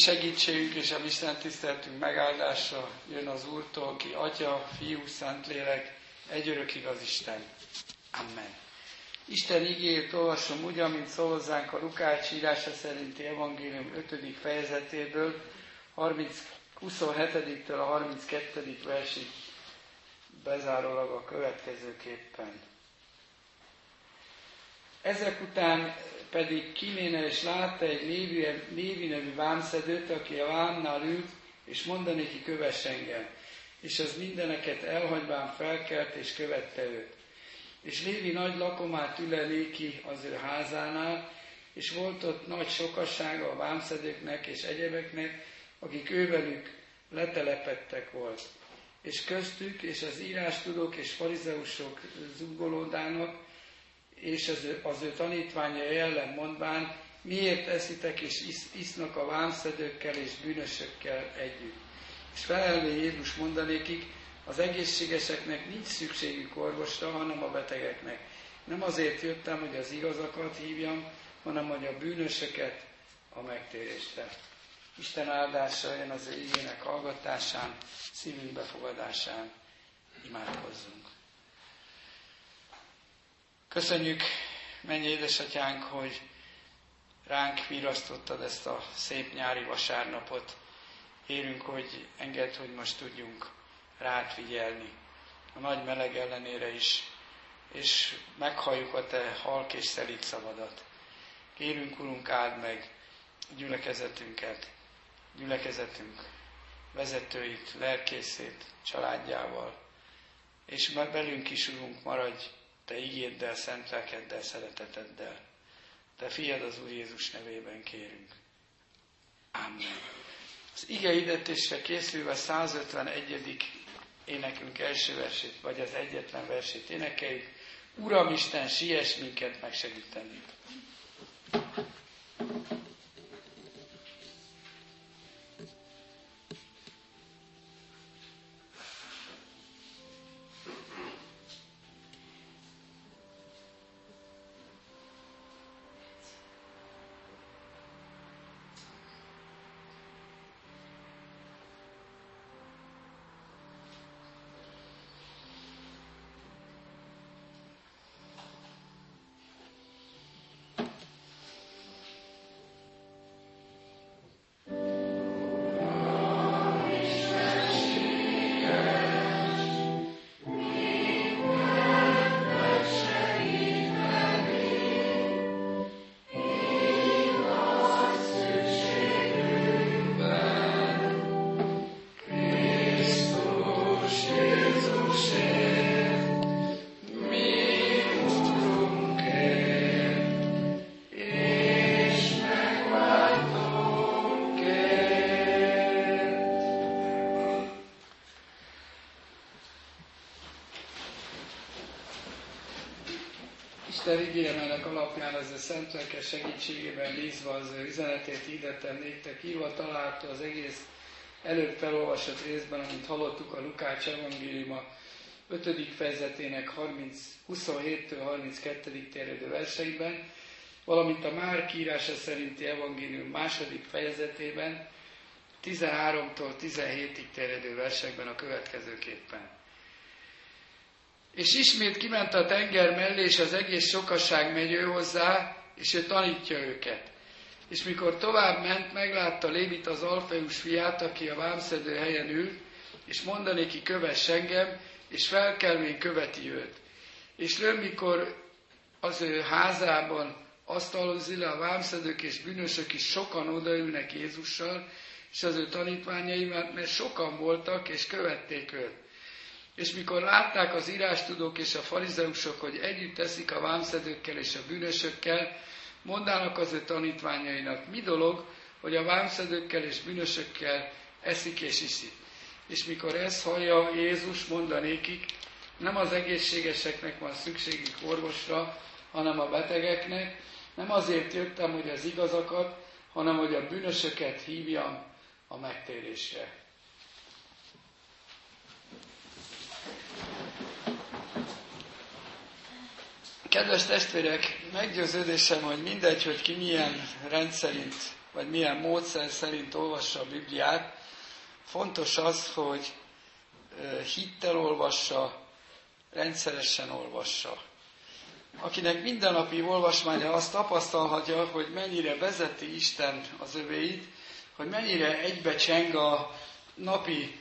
segítségünk és a mi Isten tiszteltünk megáldása jön az Úrtól, ki Atya, Fiú, Szentlélek, egy örök igaz Isten. Amen. Isten igét olvasom úgy, amint szól hozzánk a Lukács írása szerinti evangélium 5. fejezetéből, 30, 27-től a 32. versig bezárólag a következőképpen. Ezek után pedig kiméne és látta egy Lévi, Lévi nevű vámszedőt, aki a vámnál ült, és mondani ki kövess engem. És az mindeneket elhagyván felkelt, és követte őt. És Lévi nagy lakomát ülelé ki az ő házánál, és volt ott nagy sokassága a vámszedőknek és egyebeknek, akik ővelük letelepettek volt. És köztük, és az írástudók és farizeusok zugolódának, és az ő, az ő tanítványai ellen mondván, miért eszitek és isz, isznak a vámszedőkkel és bűnösökkel együtt. És felelni Jézus mondanékik, az egészségeseknek nincs szükségük orvosra, hanem a betegeknek. Nem azért jöttem, hogy az igazakat hívjam, hanem hogy a bűnösöket a megtérésre. Isten áldása jön az ő igének hallgatásán, szívünk befogadásán. Imádkozzunk. Köszönjük, mennyi édesatyánk, hogy ránk virasztottad ezt a szép nyári vasárnapot. Érünk, hogy enged, hogy most tudjunk rád figyelni, a nagy meleg ellenére is, és meghalljuk a te halk és szelít szavadat. Kérünk, Urunk, áld meg gyülekezetünket, gyülekezetünk vezetőit, lelkészét, családjával, és belünk is, Urunk, maradj te igéddel, szent lelkeddel, szereteteddel. Te fiad az Úr Jézus nevében kérünk. Amen. Az ige idetésre készülve 151. énekünk első versét, vagy az egyetlen versét énekeljük. Uram Isten, siess minket megsegíteni. Isten ígéremének alapján az a szent segítségében bízva az ő üzenetét hirdettem néktek, írva találta az egész előbb felolvasott részben, amit hallottuk a Lukács evangéliuma 5. fejezetének 30, 27-től 32. terjedő verseiben, valamint a Márk írása szerinti evangélium második fejezetében 13-tól 17-ig terjedő versekben a következőképpen. És ismét kiment a tenger mellé, és az egész sokasság megy ő hozzá, és ő tanítja őket. És mikor tovább ment, meglátta Lévit az Alfeus fiát, aki a vámszedő helyen ült, és mondani ki kövess engem, és felkelmén követi őt. És lőn, mikor az ő házában asztalozi le a vámszedők és bűnösök is sokan odaülnek Jézussal, és az ő tanítványai, mert sokan voltak, és követték őt. És mikor látták az írástudók és a farizeusok, hogy együtt teszik a vámszedőkkel és a bűnösökkel, mondának az ő tanítványainak, mi dolog, hogy a vámszedőkkel és bűnösökkel eszik és iszik. És mikor ezt hallja Jézus, mondanékik, nem az egészségeseknek van szükségük orvosra, hanem a betegeknek, nem azért jöttem, hogy az igazakat, hanem hogy a bűnösöket hívjam a megtérésre. Kedves testvérek, meggyőződésem, hogy mindegy, hogy ki milyen rendszerint, vagy milyen módszer szerint olvassa a Bibliát, fontos az, hogy hittel olvassa, rendszeresen olvassa. Akinek mindennapi olvasmánya azt tapasztalhatja, hogy mennyire vezeti Isten az övéit, hogy mennyire egybecseng a napi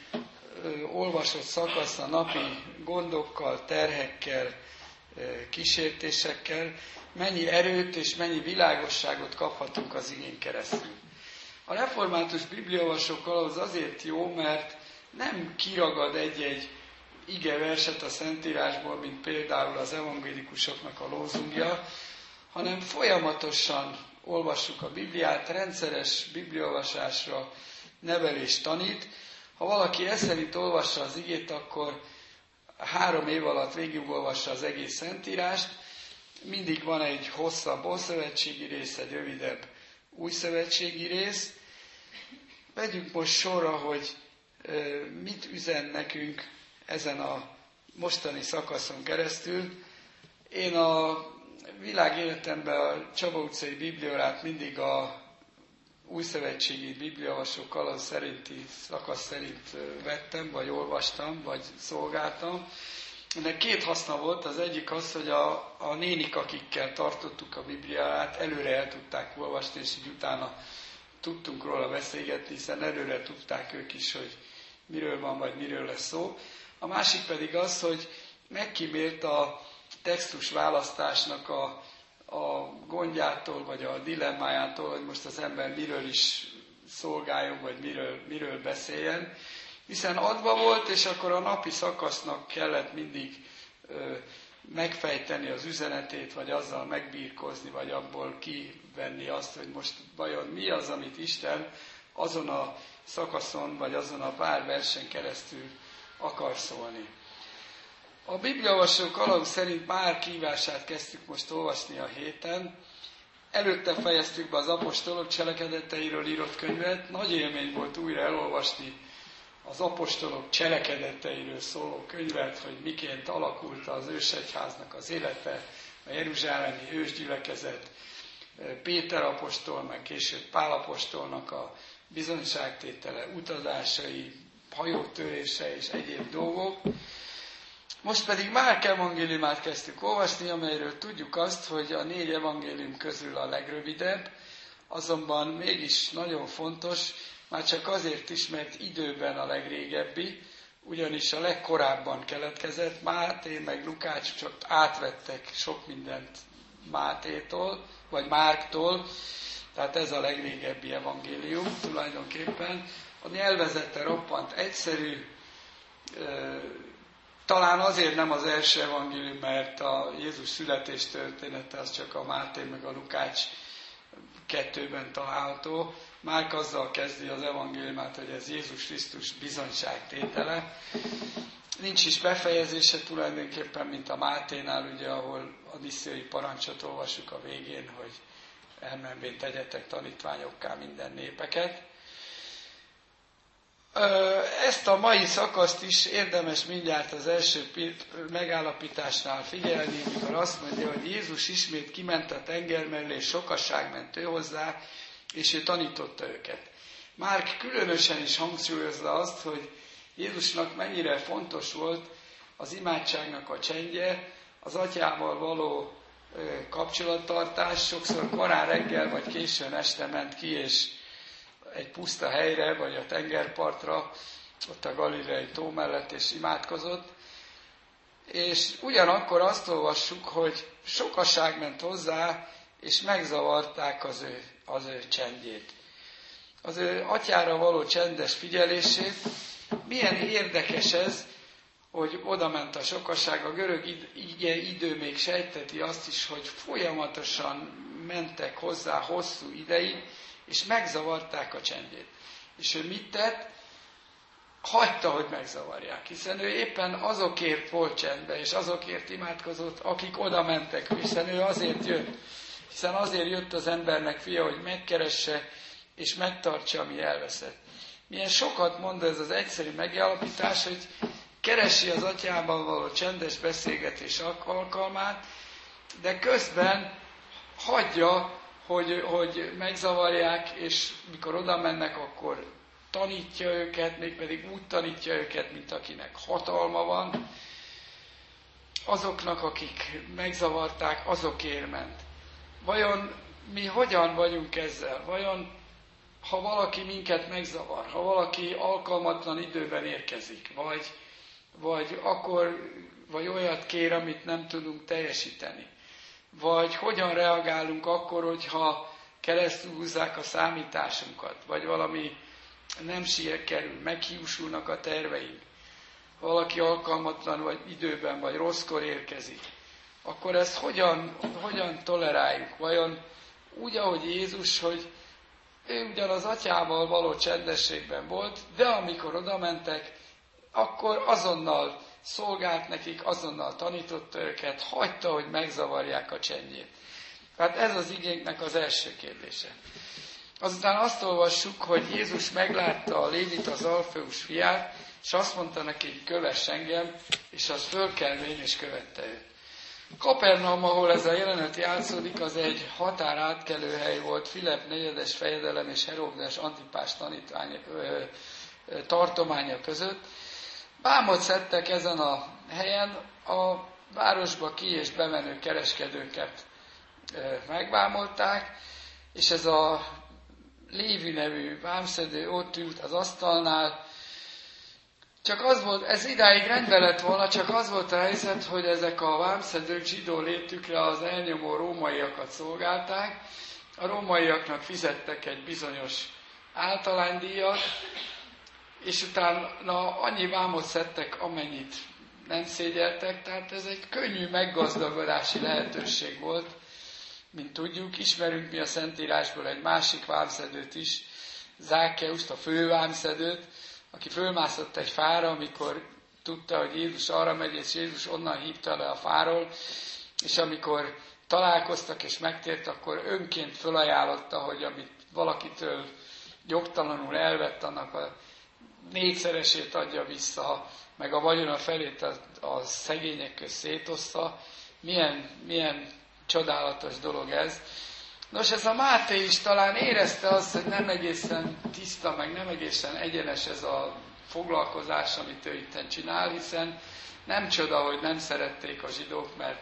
olvasott szakasz a napi gondokkal, terhekkel, kísértésekkel, mennyi erőt és mennyi világosságot kaphatunk az igény keresztül. A református bibliolvasókkal az azért jó, mert nem kiragad egy-egy ige verset a Szentírásból, mint például az evangélikusoknak a lózungja, hanem folyamatosan olvassuk a Bibliát, rendszeres bibliolvasásra nevelés tanít. Ha valaki ezt szerint olvassa az igét, akkor három év alatt végigolvassa az egész Szentírást, mindig van egy hosszabb Ószövetségi rész, egy rövidebb Új Szövetségi rész. Vegyünk most sorra, hogy mit üzen nekünk ezen a mostani szakaszon keresztül. Én a világ életemben a Csaba utcai bibliórát mindig a új szövetségi bibliavasok az szerinti szakasz szerint vettem, vagy olvastam, vagy szolgáltam. Ennek két haszna volt, az egyik az, hogy a, a nénik, akikkel tartottuk a Bibliát, előre el tudták olvasni, és így utána tudtunk róla beszélgetni, hiszen előre tudták ők is, hogy miről van, vagy miről lesz szó. A másik pedig az, hogy megkímélt a textus választásnak a, a gondjától, vagy a dilemmájától, hogy most az ember miről is szolgáljon, vagy miről, miről beszéljen. Hiszen adva volt, és akkor a napi szakasznak kellett mindig ö, megfejteni az üzenetét, vagy azzal megbírkozni, vagy abból kivenni azt, hogy most vajon mi az, amit Isten azon a szakaszon, vagy azon a pár versen keresztül akar szólni. A Bibliaolvasó kalauz szerint már kívását kezdtük most olvasni a héten. Előtte fejeztük be az apostolok cselekedeteiről írott könyvet. Nagy élmény volt újra elolvasni az apostolok cselekedeteiről szóló könyvet, hogy miként alakult az ősegyháznak az élete, a jeruzsálemi ősgyülekezet, Péter apostol, meg később Pál apostolnak a bizonyságtétele, utazásai, hajótörése és egyéb dolgok. Most pedig Márk evangéliumát kezdtük olvasni, amelyről tudjuk azt, hogy a négy evangélium közül a legrövidebb, azonban mégis nagyon fontos, már csak azért is, mert időben a legrégebbi, ugyanis a legkorábban keletkezett, Máté meg Lukács csak átvettek sok mindent Mátétól, vagy Márktól, tehát ez a legrégebbi evangélium tulajdonképpen. A nyelvezete roppant egyszerű, talán azért nem az első evangélium, mert a Jézus születés története az csak a Máté meg a Lukács kettőben található. Márk azzal kezdi az evangéliumát, hogy ez Jézus Krisztus bizonyságtétele. Nincs is befejezése tulajdonképpen, mint a Máténál, ugye, ahol a missziói parancsot olvasjuk a végén, hogy elmenvén tegyetek tanítványokká minden népeket. Ezt a mai szakaszt is érdemes mindjárt az első megállapításnál figyelni, amikor azt mondja, hogy Jézus ismét kiment a tenger mellé, és sokasság ment ő hozzá, és ő tanította őket. Márk különösen is hangsúlyozza azt, hogy Jézusnak mennyire fontos volt az imádságnak a csendje, az atyával való kapcsolattartás. Sokszor korán reggel vagy későn este ment ki, és egy puszta helyre, vagy a tengerpartra, ott a Galilei tó mellett, és imádkozott. És ugyanakkor azt olvassuk, hogy sokaság ment hozzá, és megzavarták az ő, az ő csendjét. Az ő atyára való csendes figyelését. Milyen érdekes ez, hogy oda ment a sokaság, a görög idő még sejteti azt is, hogy folyamatosan mentek hozzá hosszú ideig, és megzavarták a csendjét. És ő mit tett? Hagyta, hogy megzavarják, hiszen ő éppen azokért volt csendben, és azokért imádkozott, akik oda mentek, hiszen ő azért jött. Hiszen azért jött az embernek fia, hogy megkeresse és megtartsa, ami elveszett. Milyen sokat mond ez az egyszerű megállapítás, hogy keresi az atyával való csendes beszélgetés alkalmát, de közben hagyja, hogy, hogy megzavarják, és mikor oda mennek, akkor tanítja őket, mégpedig úgy tanítja őket, mint akinek hatalma van. Azoknak, akik megzavarták, azokért ment. Vajon mi hogyan vagyunk ezzel? Vajon ha valaki minket megzavar, ha valaki alkalmatlan időben érkezik, vagy, vagy akkor, vagy olyat kér, amit nem tudunk teljesíteni, vagy hogyan reagálunk akkor, hogyha keresztül húzzák a számításunkat, vagy valami nem sikerül, meghiúsulnak a terveink, valaki alkalmatlan vagy időben, vagy rosszkor érkezik, akkor ezt hogyan, hogyan toleráljuk? Vajon úgy, ahogy Jézus, hogy ő ugyan az atyával való csendességben volt, de amikor oda mentek, akkor azonnal szolgált nekik, azonnal tanította őket, hagyta, hogy megzavarják a csendjét. Tehát ez az igénknek az első kérdése. Azután azt olvassuk, hogy Jézus meglátta a Lévit, az Alfeus fiát, és azt mondta neki, kövess engem, és az fölkelvén és követte őt. Kapernaum, ahol ez a jelenet játszódik, az egy határátkelő hely volt Filip negyedes fejedelem és Heródes Antipás tanítvány ö, tartománya között. Bámot szedtek ezen a helyen a városba ki és bemenő kereskedőket ö, megbámolták, és ez a Lévi nevű vámszedő ott ült az asztalnál, csak az volt, ez idáig rendben lett volna, csak az volt a helyzet, hogy ezek a vámszedők zsidó létükre az elnyomó rómaiakat szolgálták, a rómaiaknak fizettek egy bizonyos általánydíjat, és utána annyi vámot szedtek, amennyit nem szégyeltek, tehát ez egy könnyű meggazdagodási lehetőség volt, mint tudjuk, ismerünk mi a Szentírásból egy másik vámszedőt is, Zákeuszt, a fővámszedőt, aki fölmászott egy fára, amikor tudta, hogy Jézus arra megy, és Jézus onnan hívta le a fáról, és amikor találkoztak és megtért, akkor önként fölajánlotta, hogy amit valakitől jogtalanul elvett, annak a négyszeresét adja vissza, meg a vagyona felét a, a szegények közt szétoszta. Milyen, milyen csodálatos dolog ez. Nos, ez a Máté is talán érezte azt, hogy nem egészen tiszta, meg nem egészen egyenes ez a foglalkozás, amit ő itt csinál, hiszen nem csoda, hogy nem szerették a zsidók, mert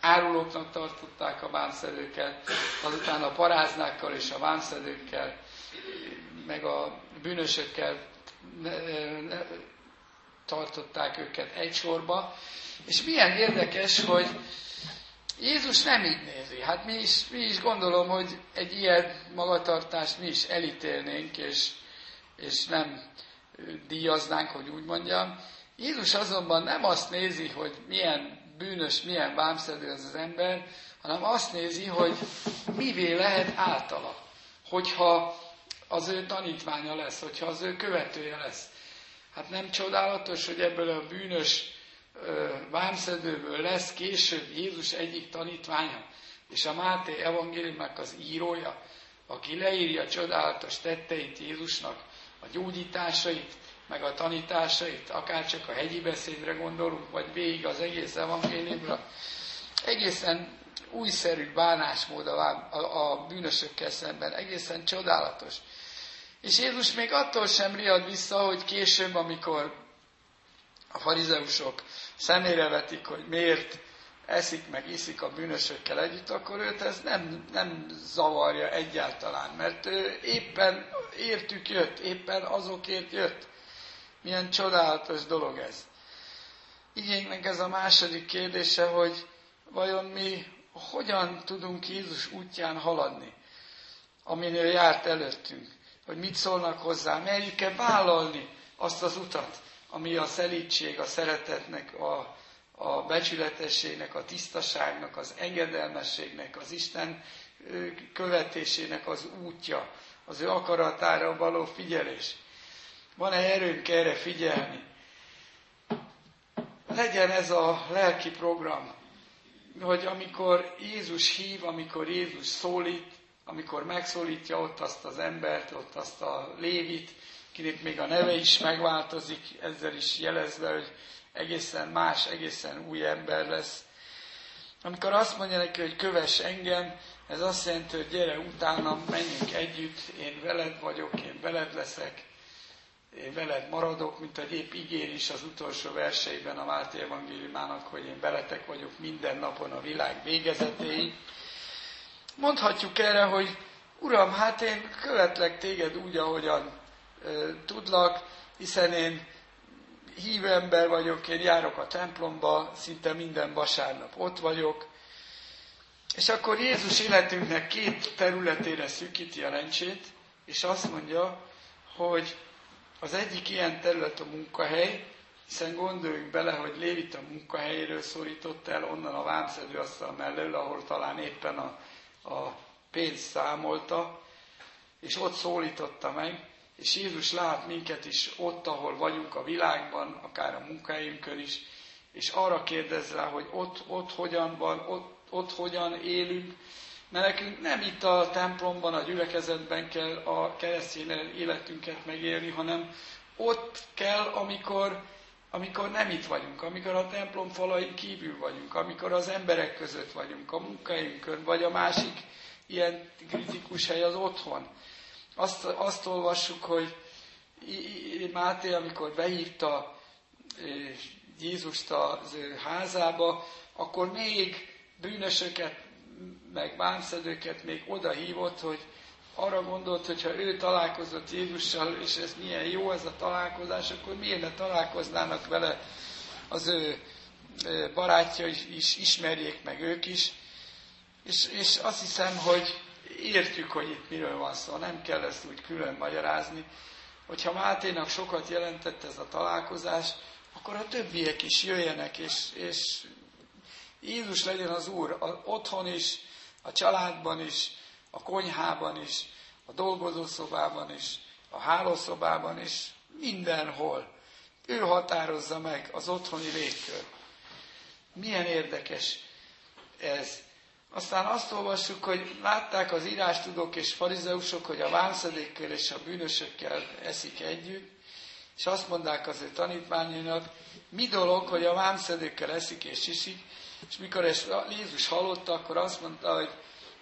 árulóknak tartották a vámszedőket, azután a paráznákkal és a vámszedőkkel, meg a bűnösökkel tartották őket egy sorba. És milyen érdekes, hogy Jézus nem így nézi. Hát mi is, mi is gondolom, hogy egy ilyen magatartást mi is elítélnénk, és, és nem díjaznánk, hogy úgy mondjam. Jézus azonban nem azt nézi, hogy milyen bűnös, milyen vámszedő az az ember, hanem azt nézi, hogy mivé lehet általa, hogyha az ő tanítványa lesz, hogyha az ő követője lesz. Hát nem csodálatos, hogy ebből a bűnös vámszedőből lesz később Jézus egyik tanítványa, és a Máté evangéliumnak az írója, aki leírja csodálatos tetteit Jézusnak, a gyógyításait, meg a tanításait, akár csak a hegyi beszédre gondolunk, vagy végig az egész evangéliumra, egészen újszerű bánásmód a, a, bűnösökkel szemben, egészen csodálatos. És Jézus még attól sem riad vissza, hogy később, amikor a farizeusok szemére vetik, hogy miért eszik meg iszik a bűnösökkel együtt, akkor őt ez nem, nem zavarja egyáltalán, mert ő éppen értük jött, éppen azokért jött. Milyen csodálatos dolog ez. Igénynek ez a második kérdése, hogy vajon mi hogyan tudunk Jézus útján haladni, amin ő járt előttünk, hogy mit szólnak hozzá, merjük-e vállalni azt az utat, ami a szelítség, a szeretetnek, a, a becsületességnek, a tisztaságnak, az engedelmességnek, az Isten követésének az útja, az ő akaratára való figyelés. Van-e erőnk erre figyelni? Legyen ez a lelki program, hogy amikor Jézus hív, amikor Jézus szólít, amikor megszólítja ott azt az embert, ott azt a lévit, kinek még a neve is megváltozik, ezzel is jelezve, hogy egészen más, egészen új ember lesz. amikor azt mondja neki, hogy kövess engem, ez azt jelenti, hogy gyere utána, menjünk együtt, én veled vagyok, én veled leszek, én veled maradok, mint egy épp ígér is az utolsó verseiben a Máté Evangéliumának, hogy én veletek vagyok minden napon a világ végezetéig. Mondhatjuk erre, hogy Uram, hát én követlek téged úgy, ahogyan ö, tudlak, hiszen én hívő ember vagyok, én járok a templomba, szinte minden vasárnap ott vagyok. És akkor Jézus életünknek két területére szűkíti a lencsét, és azt mondja, hogy az egyik ilyen terület a munkahely, hiszen gondoljunk bele, hogy Lévit a munkahelyéről szorított el onnan a vámszedő asztal mellől, ahol talán éppen a, a pénzt számolta, és ott szólította meg, és Jézus lát minket is ott, ahol vagyunk a világban, akár a munkahelyünkön is, és arra kérdez rá, hogy ott, ott hogyan van, ott, ott hogyan élünk, mert nekünk nem itt a templomban, a gyülekezetben kell a keresztény életünket megélni, hanem ott kell, amikor, amikor nem itt vagyunk, amikor a templom falain kívül vagyunk, amikor az emberek között vagyunk, a munkahelyünkön, vagy a másik ilyen kritikus hely az otthon. Azt, azt olvassuk, hogy Máté, amikor behívta Jézust az ő házába, akkor még bűnösöket, meg bánszedőket még oda hívott, hogy arra gondolt, hogy ő találkozott Jézussal, és ez milyen jó ez a találkozás, akkor miért ne találkoznának vele az ő barátja is, ismerjék meg ők is. És, és azt hiszem, hogy értjük, hogy itt miről van szó, nem kell ezt úgy külön magyarázni. Hogyha Máténak sokat jelentett ez a találkozás, akkor a többiek is jöjjenek, és, és Jézus legyen az Úr a, otthon is, a családban is, a konyhában is, a dolgozószobában is, a hálószobában is, mindenhol. Ő határozza meg az otthoni légkör. Milyen érdekes ez. Aztán azt olvassuk, hogy látták az írástudók és farizeusok, hogy a vámszedékkel és a bűnösökkel eszik együtt, és azt mondták az ő tanítványainak, mi dolog, hogy a vámszedőkkel eszik és iszik, és mikor ezt Jézus hallotta, akkor azt mondta, hogy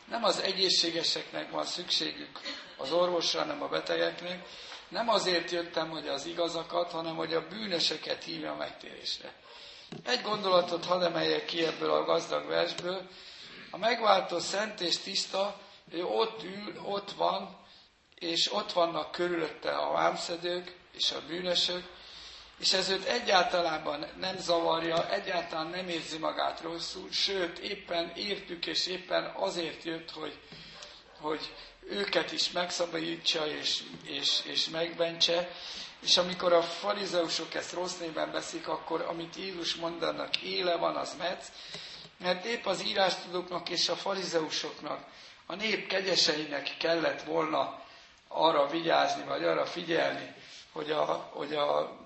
nem az egészségeseknek van szükségük az orvosra, hanem a betegeknek. Nem azért jöttem, hogy az igazakat, hanem hogy a bűnösöket hívja megtérésre. Egy gondolatot hadd emeljek ki ebből a gazdag versből, a megváltó szent és tiszta, ő ott ül, ott van, és ott vannak körülötte a vámszedők és a bűnösök, és ez őt egyáltalán nem zavarja, egyáltalán nem érzi magát rosszul, sőt, éppen értük, és éppen azért jött, hogy, hogy őket is megszabadítsa és, és, és megbentse. És amikor a farizeusok ezt rossz néven veszik, akkor amit Jézus mondanak, éle van, az metsz, mert épp az írástudóknak és a farizeusoknak, a nép kegyeseinek kellett volna arra vigyázni, vagy arra figyelni, hogy a, hogy a,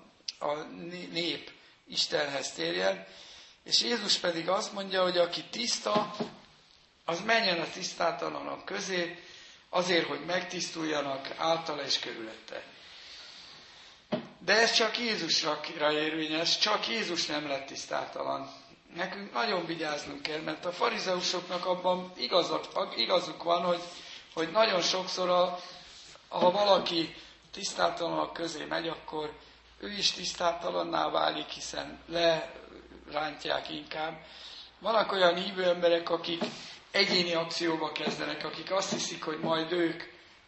a nép Istenhez térjen. És Jézus pedig azt mondja, hogy aki tiszta, az menjen a tisztátalanok közé, azért, hogy megtisztuljanak általa és körülötte. De ez csak Jézusra érvényes, csak Jézus nem lett tisztátalan nekünk nagyon vigyáznunk kell, mert a farizeusoknak abban igazak, igazuk van, hogy, hogy nagyon sokszor, a, ha valaki tisztátalanok közé megy, akkor ő is tisztátalanná válik, hiszen lerántják inkább. Vannak olyan hívő emberek, akik egyéni akcióba kezdenek, akik azt hiszik, hogy majd ők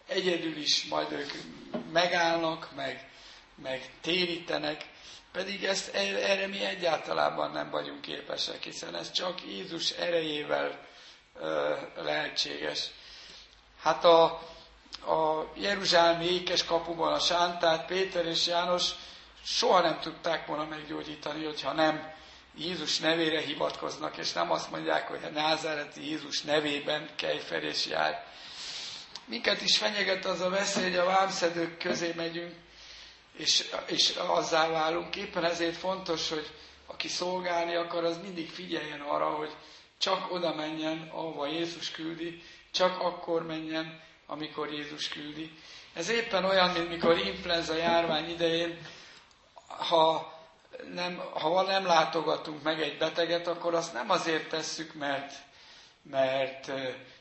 egyedül is, majd ők megállnak, meg, meg térítenek, pedig ezt, erre mi egyáltalán nem vagyunk képesek, hiszen ez csak Jézus erejével ö, lehetséges. Hát a, a Jeruzsálemi ékes kapuban a sántát Péter és János soha nem tudták volna meggyógyítani, hogyha nem Jézus nevére hivatkoznak, és nem azt mondják, hogy a názáreti Jézus nevében Kejfer és jár. Minket is fenyeget az a veszély, hogy a vámszedők közé megyünk, és, és azzá válunk. Éppen ezért fontos, hogy aki szolgálni akar, az mindig figyeljen arra, hogy csak oda menjen, ahova Jézus küldi, csak akkor menjen, amikor Jézus küldi. Ez éppen olyan, mint mikor influenza járvány idején, ha nem, ha nem látogatunk meg egy beteget, akkor azt nem azért tesszük, mert, mert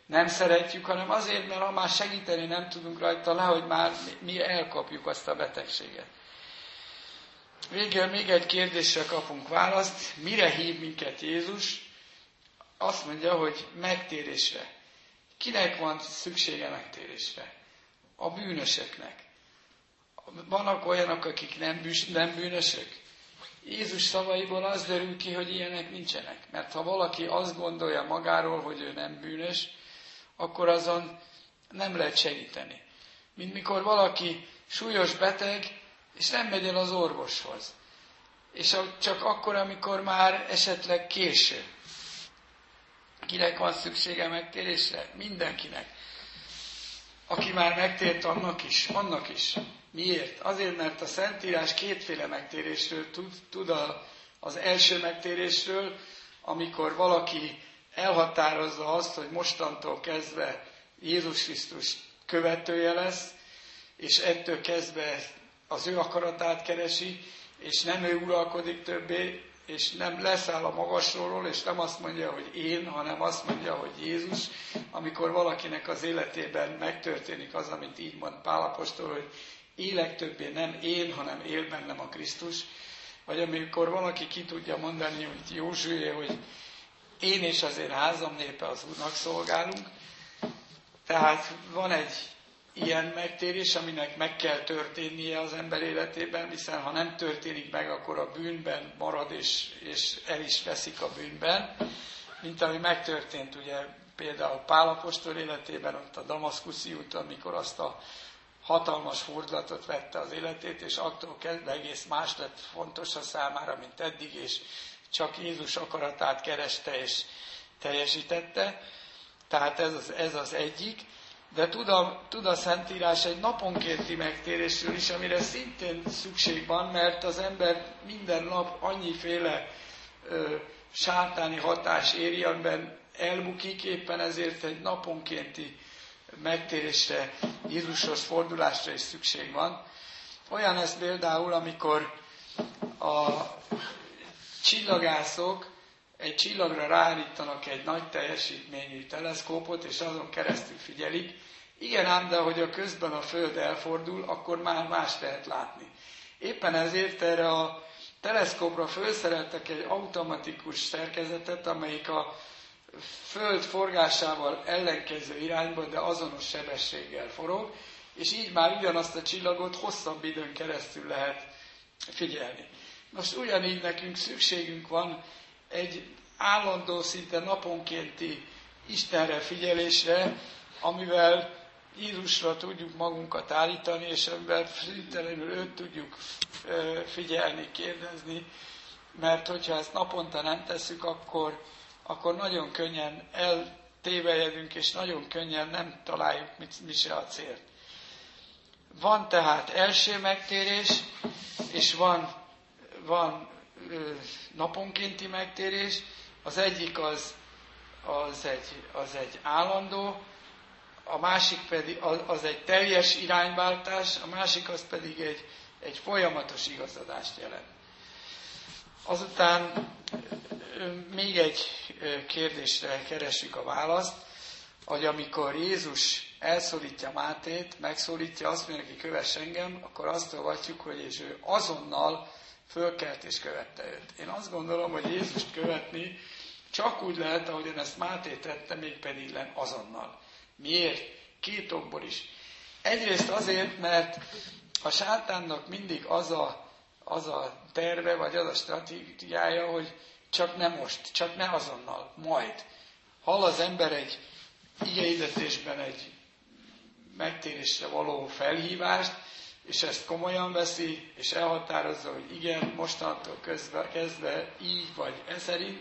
nem szeretjük, hanem azért, mert ha már segíteni nem tudunk rajta, nehogy már mi elkapjuk azt a betegséget. Végül még egy kérdésre kapunk választ. Mire hív minket Jézus? Azt mondja, hogy megtérésre. Kinek van szüksége megtérésre? A bűnöseknek. Vannak olyanok, akik nem, bűs, nem bűnösök? Jézus szavaiból az derül ki, hogy ilyenek nincsenek. Mert ha valaki azt gondolja magáról, hogy ő nem bűnös, akkor azon nem lehet segíteni. Mint mikor valaki súlyos beteg, és nem megy el az orvoshoz. És csak akkor, amikor már esetleg késő. Kinek van szüksége megtérésre? Mindenkinek. Aki már megtért, annak is, annak is. Miért? Azért, mert a Szentírás kétféle megtérésről tud, tud a, az első megtérésről, amikor valaki elhatározza azt, hogy mostantól kezdve Jézus Krisztus követője lesz, és ettől kezdve az ő akaratát keresi, és nem ő uralkodik többé, és nem leszáll a magasról, és nem azt mondja, hogy én, hanem azt mondja, hogy Jézus, amikor valakinek az életében megtörténik az, amit így mond Pálapostól, hogy élek többé nem én, hanem él bennem a Krisztus, vagy amikor valaki ki tudja mondani, hogy Józsué, hogy én és az én házam népe az Úrnak szolgálunk. Tehát van egy ilyen megtérés, aminek meg kell történnie az ember életében, hiszen ha nem történik meg, akkor a bűnben marad, és, és el is veszik a bűnben, mint ami megtörtént ugye például Pálapostól életében, ott a Damaszkuszi út, amikor azt a hatalmas fordulatot vette az életét, és attól kezdve egész más lett fontos a számára, mint eddig, és csak Jézus akaratát kereste és teljesítette. Tehát ez az, ez az egyik. De tud a, tud a Szentírás egy naponkénti megtérésről is, amire szintén szükség van, mert az ember minden nap annyiféle ö, sátáni hatás éri, amiben elbukik, éppen ezért egy naponkénti megtérésre, Jézusos fordulásra is szükség van. Olyan ez például, amikor a csillagászok egy csillagra ráállítanak egy nagy teljesítményű teleszkópot, és azon keresztül figyelik. Igen ám, de hogy a közben a Föld elfordul, akkor már más lehet látni. Éppen ezért erre a teleszkópra felszereltek egy automatikus szerkezetet, amelyik a Föld forgásával ellenkező irányba, de azonos sebességgel forog, és így már ugyanazt a csillagot hosszabb időn keresztül lehet figyelni. Most ugyanígy nekünk szükségünk van egy állandó, szinte naponkénti Istenre figyelésre, amivel Jézusra tudjuk magunkat állítani, és amivel szüntelenül őt tudjuk figyelni, kérdezni, mert hogyha ezt naponta nem tesszük, akkor, akkor nagyon könnyen eltévejedünk, és nagyon könnyen nem találjuk mit, mi se a célt. Van tehát első megtérés, és van van naponkénti megtérés, az egyik az, az, egy, az egy állandó, a másik pedig az, egy teljes irányváltás, a másik az pedig egy, egy folyamatos igazadást jelent. Azután még egy kérdésre keresünk a választ, hogy amikor Jézus elszólítja Mátét, megszólítja, azt mondja, hogy kövess engem, akkor azt olvatjuk, hogy és ő azonnal fölkelt és követte őt. Én azt gondolom, hogy Jézust követni csak úgy lehet, ahogyan ezt Máté tette, mégpedig len azonnal. Miért? Két okból is. Egyrészt azért, mert a sátánnak mindig az a, az a terve, vagy az a stratégiája, hogy csak nem most, csak ne azonnal, majd. Hall az ember egy igeidetésben egy megtérésre való felhívást, és ezt komolyan veszi, és elhatározza, hogy igen, mostantól közve, kezdve így vagy e szerint,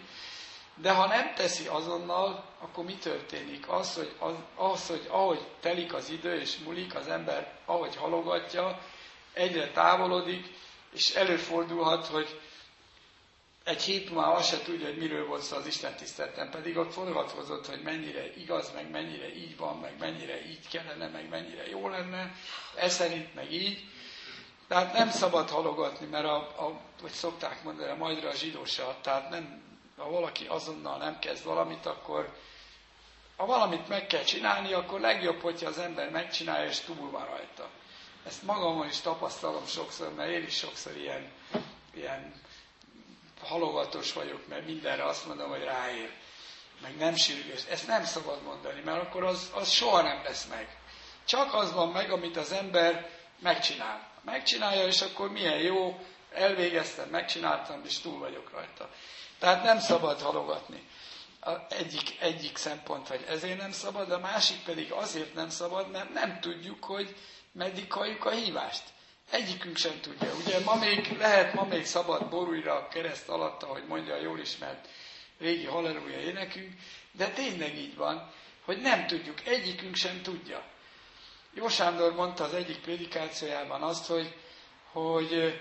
de ha nem teszi azonnal, akkor mi történik? Az, hogy, az, az, hogy ahogy telik az idő, és múlik az ember, ahogy halogatja, egyre távolodik, és előfordulhat, hogy egy hét már azt se tudja, hogy miről volt szó az Isten tiszteleten, pedig ott forgatkozott, hogy mennyire igaz, meg mennyire így van, meg mennyire így kellene, meg mennyire jó lenne, ez szerint meg így, Tehát nem szabad halogatni, mert a, a hogy szokták mondani, a majdra a zsidósa, tehát nem, ha valaki azonnal nem kezd valamit, akkor ha valamit meg kell csinálni, akkor legjobb, hogyha az ember megcsinálja, és túl van rajta. Ezt magamon is tapasztalom sokszor, mert én is sokszor ilyen, ilyen halogatos vagyok, mert mindenre azt mondom, hogy ráér. Meg nem sürgős. Ezt nem szabad mondani, mert akkor az, az soha nem lesz meg. Csak az van meg, amit az ember megcsinál. Megcsinálja, és akkor milyen jó, elvégeztem, megcsináltam, és túl vagyok rajta. Tehát nem szabad halogatni. A egyik, egyik szempont, hogy ezért nem szabad, a másik pedig azért nem szabad, mert nem tudjuk, hogy meddig halljuk a hívást. Egyikünk sem tudja. Ugye ma még, lehet ma még szabad borújra a kereszt alatt, ahogy mondja a jól ismert régi halleluja énekünk, de tényleg így van, hogy nem tudjuk, egyikünk sem tudja. Jó Sándor mondta az egyik prédikációjában azt, hogy, hogy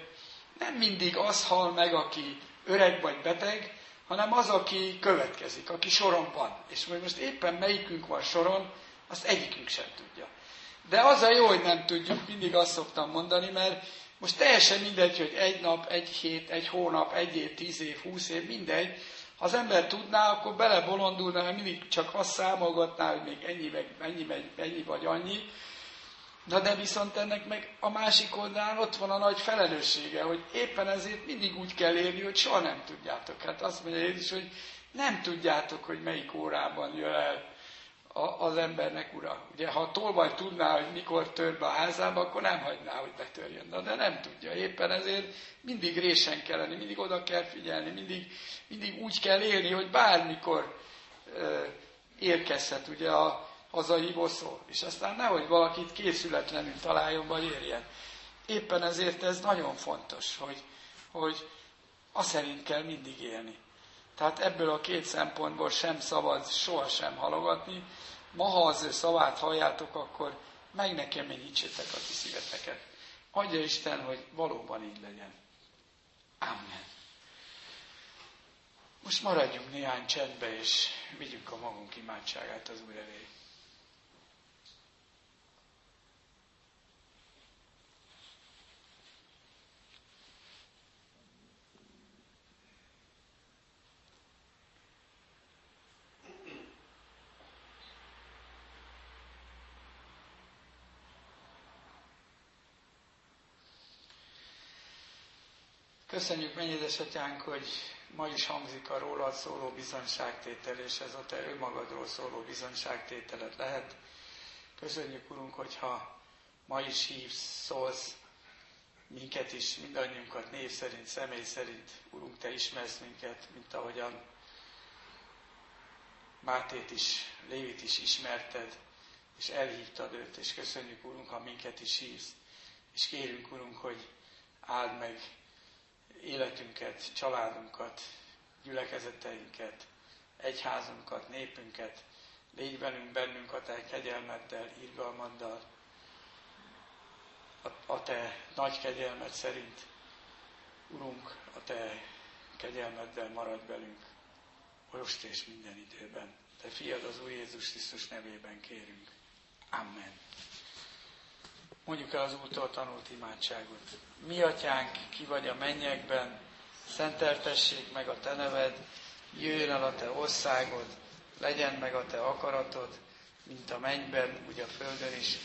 nem mindig az hal meg, aki öreg vagy beteg, hanem az, aki következik, aki soron van. És most éppen melyikünk van soron, azt egyikünk sem tudja. De az a jó, hogy nem tudjuk, mindig azt szoktam mondani, mert most teljesen mindegy, hogy egy nap, egy hét, egy hónap, egy év, tíz év, húsz év, mindegy. Ha az ember tudná, akkor belebolondulna, mert mindig csak azt számolgatná, hogy még ennyi, meg, ennyi, meg, ennyi vagy annyi. Na de viszont ennek meg a másik oldalán ott van a nagy felelőssége, hogy éppen ezért mindig úgy kell érni, hogy soha nem tudjátok. Hát azt mondja Jézus, hogy nem tudjátok, hogy melyik órában jön el az embernek ura. Ugye, ha a tolvaj tudná, hogy mikor tör be a házába, akkor nem hagyná, hogy betörjön. De nem tudja. Éppen ezért mindig résen kell lenni, mindig oda kell figyelni, mindig, mindig úgy kell élni, hogy bármikor ö, érkezhet ugye a hazahívó szó. És aztán nehogy valakit készületlenül találjon, vagy érjen. Éppen ezért ez nagyon fontos, hogy, hogy azt szerint kell mindig élni. Tehát ebből a két szempontból sem szabad sohasem halogatni. Ma, ha az ő szavát halljátok, akkor meg nekem keményítsétek a ti szíveteket. Adja Isten, hogy valóban így legyen. Amen. Most maradjunk néhány csendbe, és vigyük a magunk imádságát az Úr elé. Köszönjük, mennyi édesatyánk, hogy ma is hangzik a rólad szóló bizonyságtétel, és ez a te önmagadról szóló bizonyságtételet lehet. Köszönjük, Urunk, hogyha ma is hívsz, szólsz minket is, mindannyiunkat név szerint, személy szerint. Urunk, Te ismersz minket, mint ahogyan Mátét is, Lévit is ismerted, és elhívtad őt, és köszönjük, Urunk, ha minket is hívsz. És kérünk, Urunk, hogy áld meg életünket, családunkat, gyülekezeteinket, egyházunkat, népünket, légy velünk bennünk a Te kegyelmeddel, irgalmaddal, a, Te nagy kegyelmed szerint, Urunk, a Te kegyelmeddel marad velünk, most és minden időben. Te fiad az Úr Jézus Krisztus nevében kérünk. Amen. Mondjuk el az Úrtól tanult imádságot. Mi atyánk, ki vagy a mennyekben, szenteltessék meg a te neved, jöjjön el a te országod, legyen meg a te akaratod, mint a mennyben, úgy a földön is.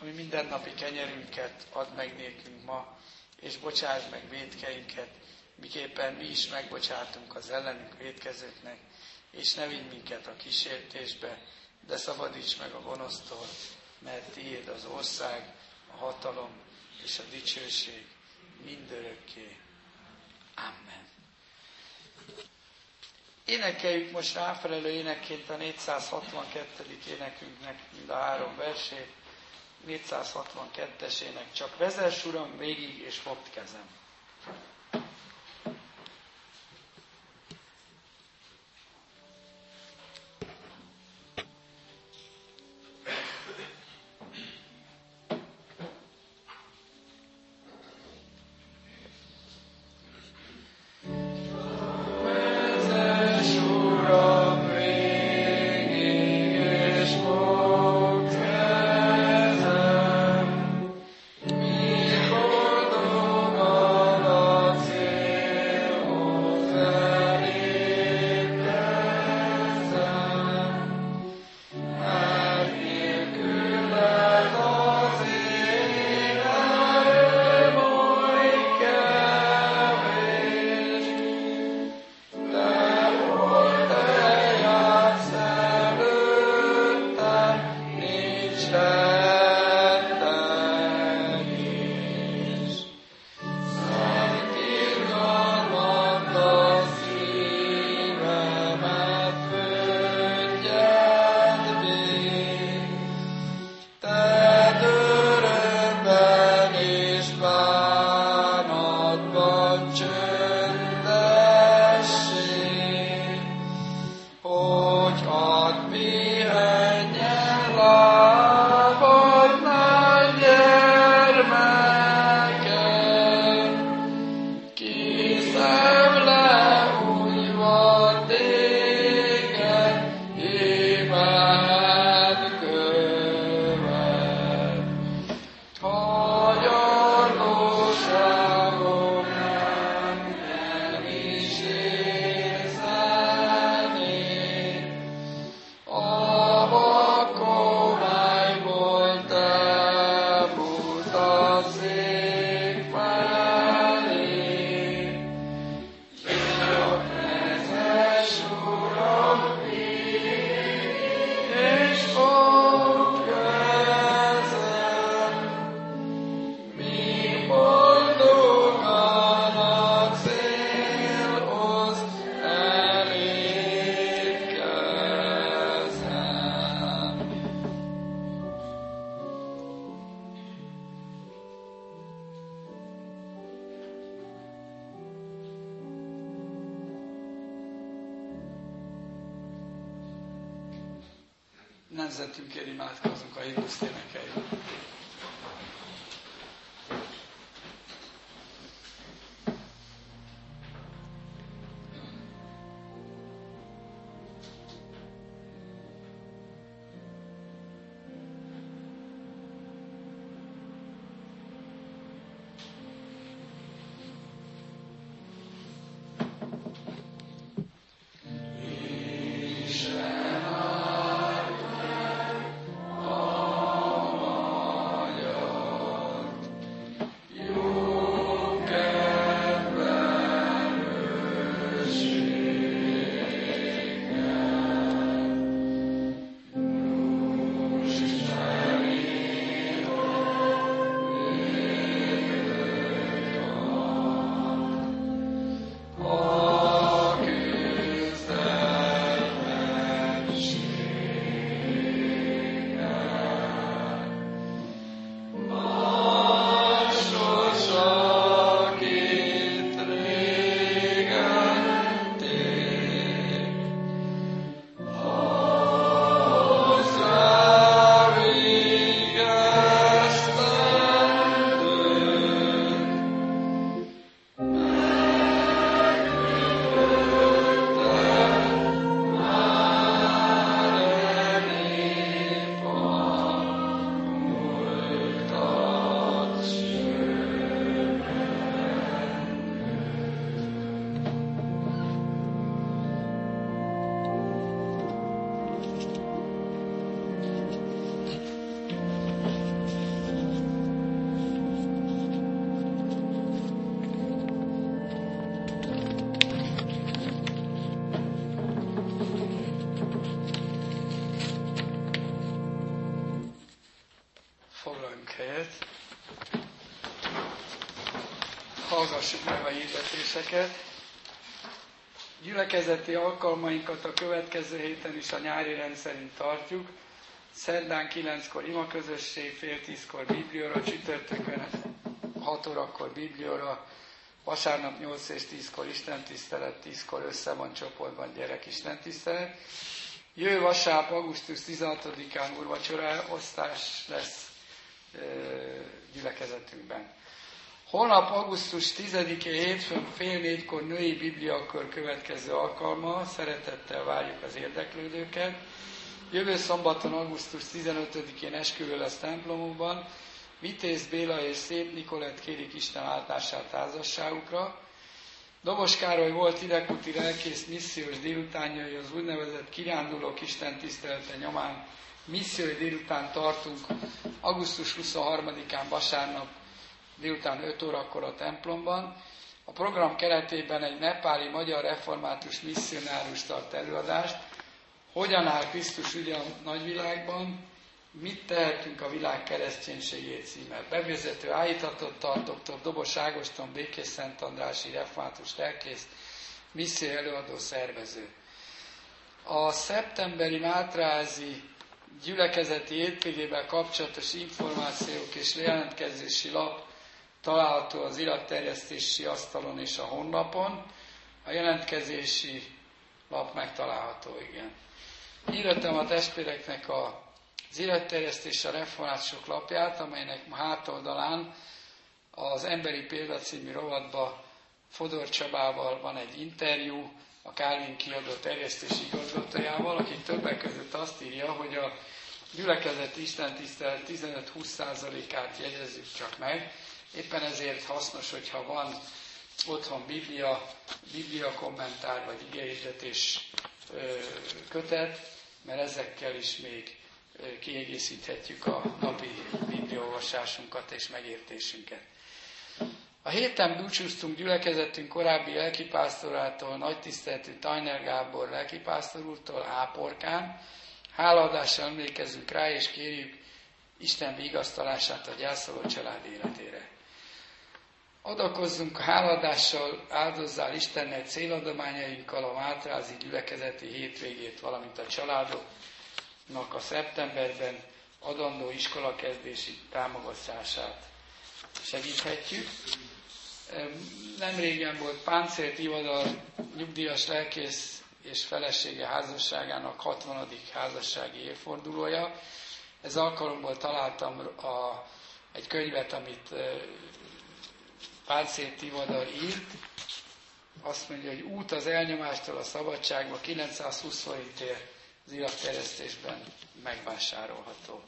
Ami mindennapi kenyerünket add meg nékünk ma, és bocsáss meg védkeinket, miképpen mi is megbocsátunk az ellenünk védkezőknek, és ne vigy minket a kísértésbe, de szabadíts meg a gonosztól, mert tiéd az ország, a hatalom és a dicsőség mindörökké. Amen. Énekeljük most ráfelelő énekként a 462. énekünknek mind a három versét. 462-es ének. Csak vezess, Uram, végig, és fogd kezem. Hirdetéseket. Gyülekezeti alkalmainkat a következő héten is a nyári rendszerint tartjuk. Szerdán 9-kor ima közösség, fél 10-kor biblióra, csütörtökön 6 órakor biblióra, vasárnap 8 és 10-kor istentisztelet, 10-kor össze van csoportban gyerek istentisztelet. Jövő vasárnap, augusztus 16-án úrvacsora osztás lesz gyülekezetünkben. Holnap augusztus 10-e hétfőn fél négykor női bibliakör következő alkalma, szeretettel várjuk az érdeklődőket. Jövő szombaton, augusztus 15-én esküvő lesz templomunkban. Vitéz Béla és Szép Nikolett kérik Isten áltását házasságukra. Dobos Károly volt idekuti lelkész missziós délutánjai az úgynevezett kirándulók Isten tisztelete nyomán. Missziói délután tartunk augusztus 23-án vasárnap délután 5 órakor a templomban. A program keretében egy nepáli magyar református misszionárus tart előadást, hogyan áll Krisztus ugye a nagyvilágban, mit tehetünk a világ kereszténységét címmel. Bevezető állítatott tart dr. Dobos Ágoston Békés Szent Andrási református lelkész, misszió előadó szervező. A szeptemberi Mátrázi gyülekezeti hétvégével kapcsolatos információk és jelentkezési lap található az iratterjesztési asztalon és a honlapon. A jelentkezési lap megtalálható, igen. Írtam a testvéreknek a, az iratterjesztés a reformátusok lapját, amelynek hátoldalán az Emberi Példa című rovatba Fodor Csabával van egy interjú, a Kálvin kiadó terjesztési igazgatójával, aki többek között azt írja, hogy a gyülekezet Isten tisztelet 15-20%-át jegyezzük csak meg, Éppen ezért hasznos, hogyha van otthon Biblia, Biblia kommentár vagy igényetés kötet, mert ezekkel is még kiegészíthetjük a napi bibliaolvasásunkat és megértésünket. A héten búcsúztunk gyülekezetünk korábbi lelkipásztorától, nagy tiszteletű Tajner Gábor lelkipásztor Áporkán. Háladással emlékezünk rá, és kérjük Isten vigasztalását a gyászoló család életére. Adakozzunk háladással, áldozzál Istennek céladományainkkal a Mátrázi gyülekezeti hétvégét, valamint a családoknak a szeptemberben adandó iskolakezdési támogatását segíthetjük. Nem régen volt Páncélt Ivadar nyugdíjas lelkész és felesége házasságának 60. házassági évfordulója. Ez alkalomból találtam a, egy könyvet, amit Páncél Tivadar írt, azt mondja, hogy út az elnyomástól a szabadságba 920 forintért az iratterjesztésben megvásárolható.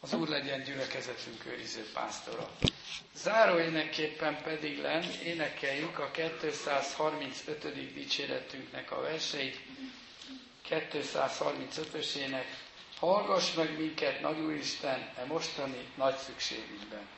Az Úr legyen gyülekezetünk őriző pásztora. Záró énekképpen pedig len énekeljük a 235. dicséretünknek a verseit, 235-ösének. Hallgass meg minket, Nagy Úristen, e mostani nagy szükségünkben.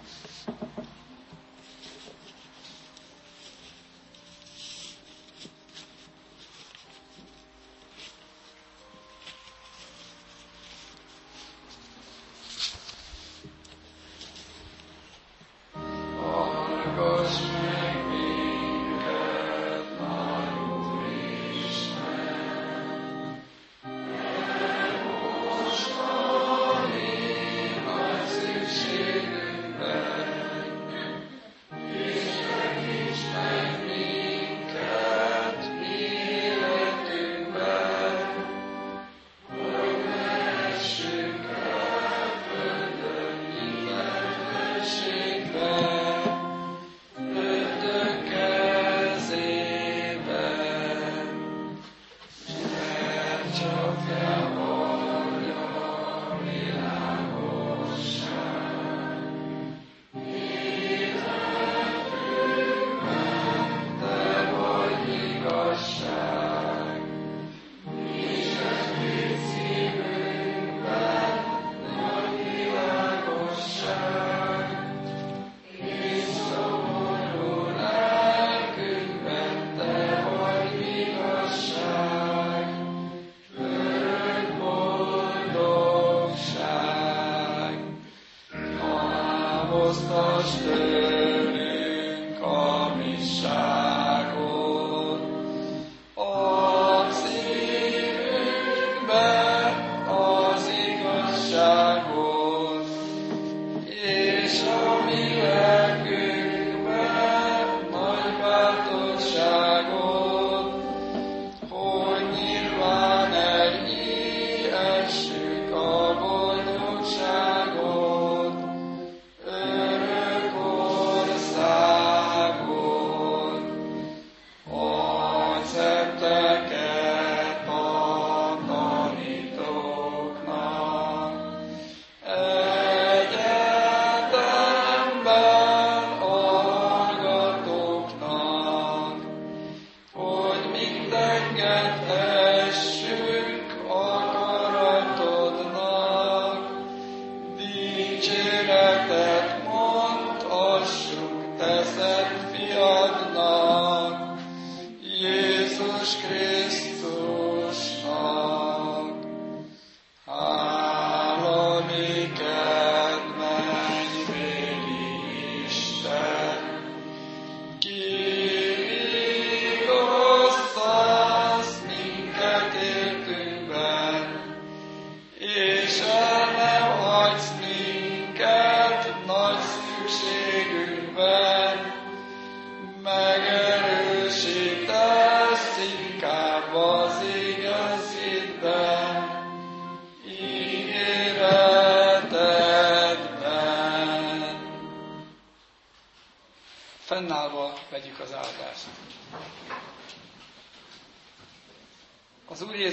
Lost.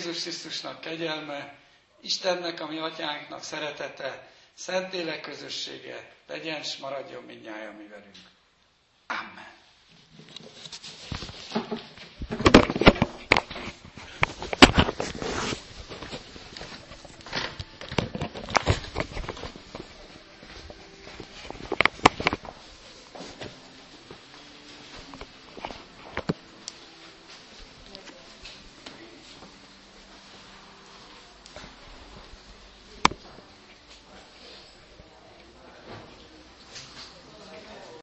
Krisztusnak kegyelme, Istennek, a mi atyánknak szeretete, Szentlélek közössége legyen s maradjon mindnyájan mi velünk.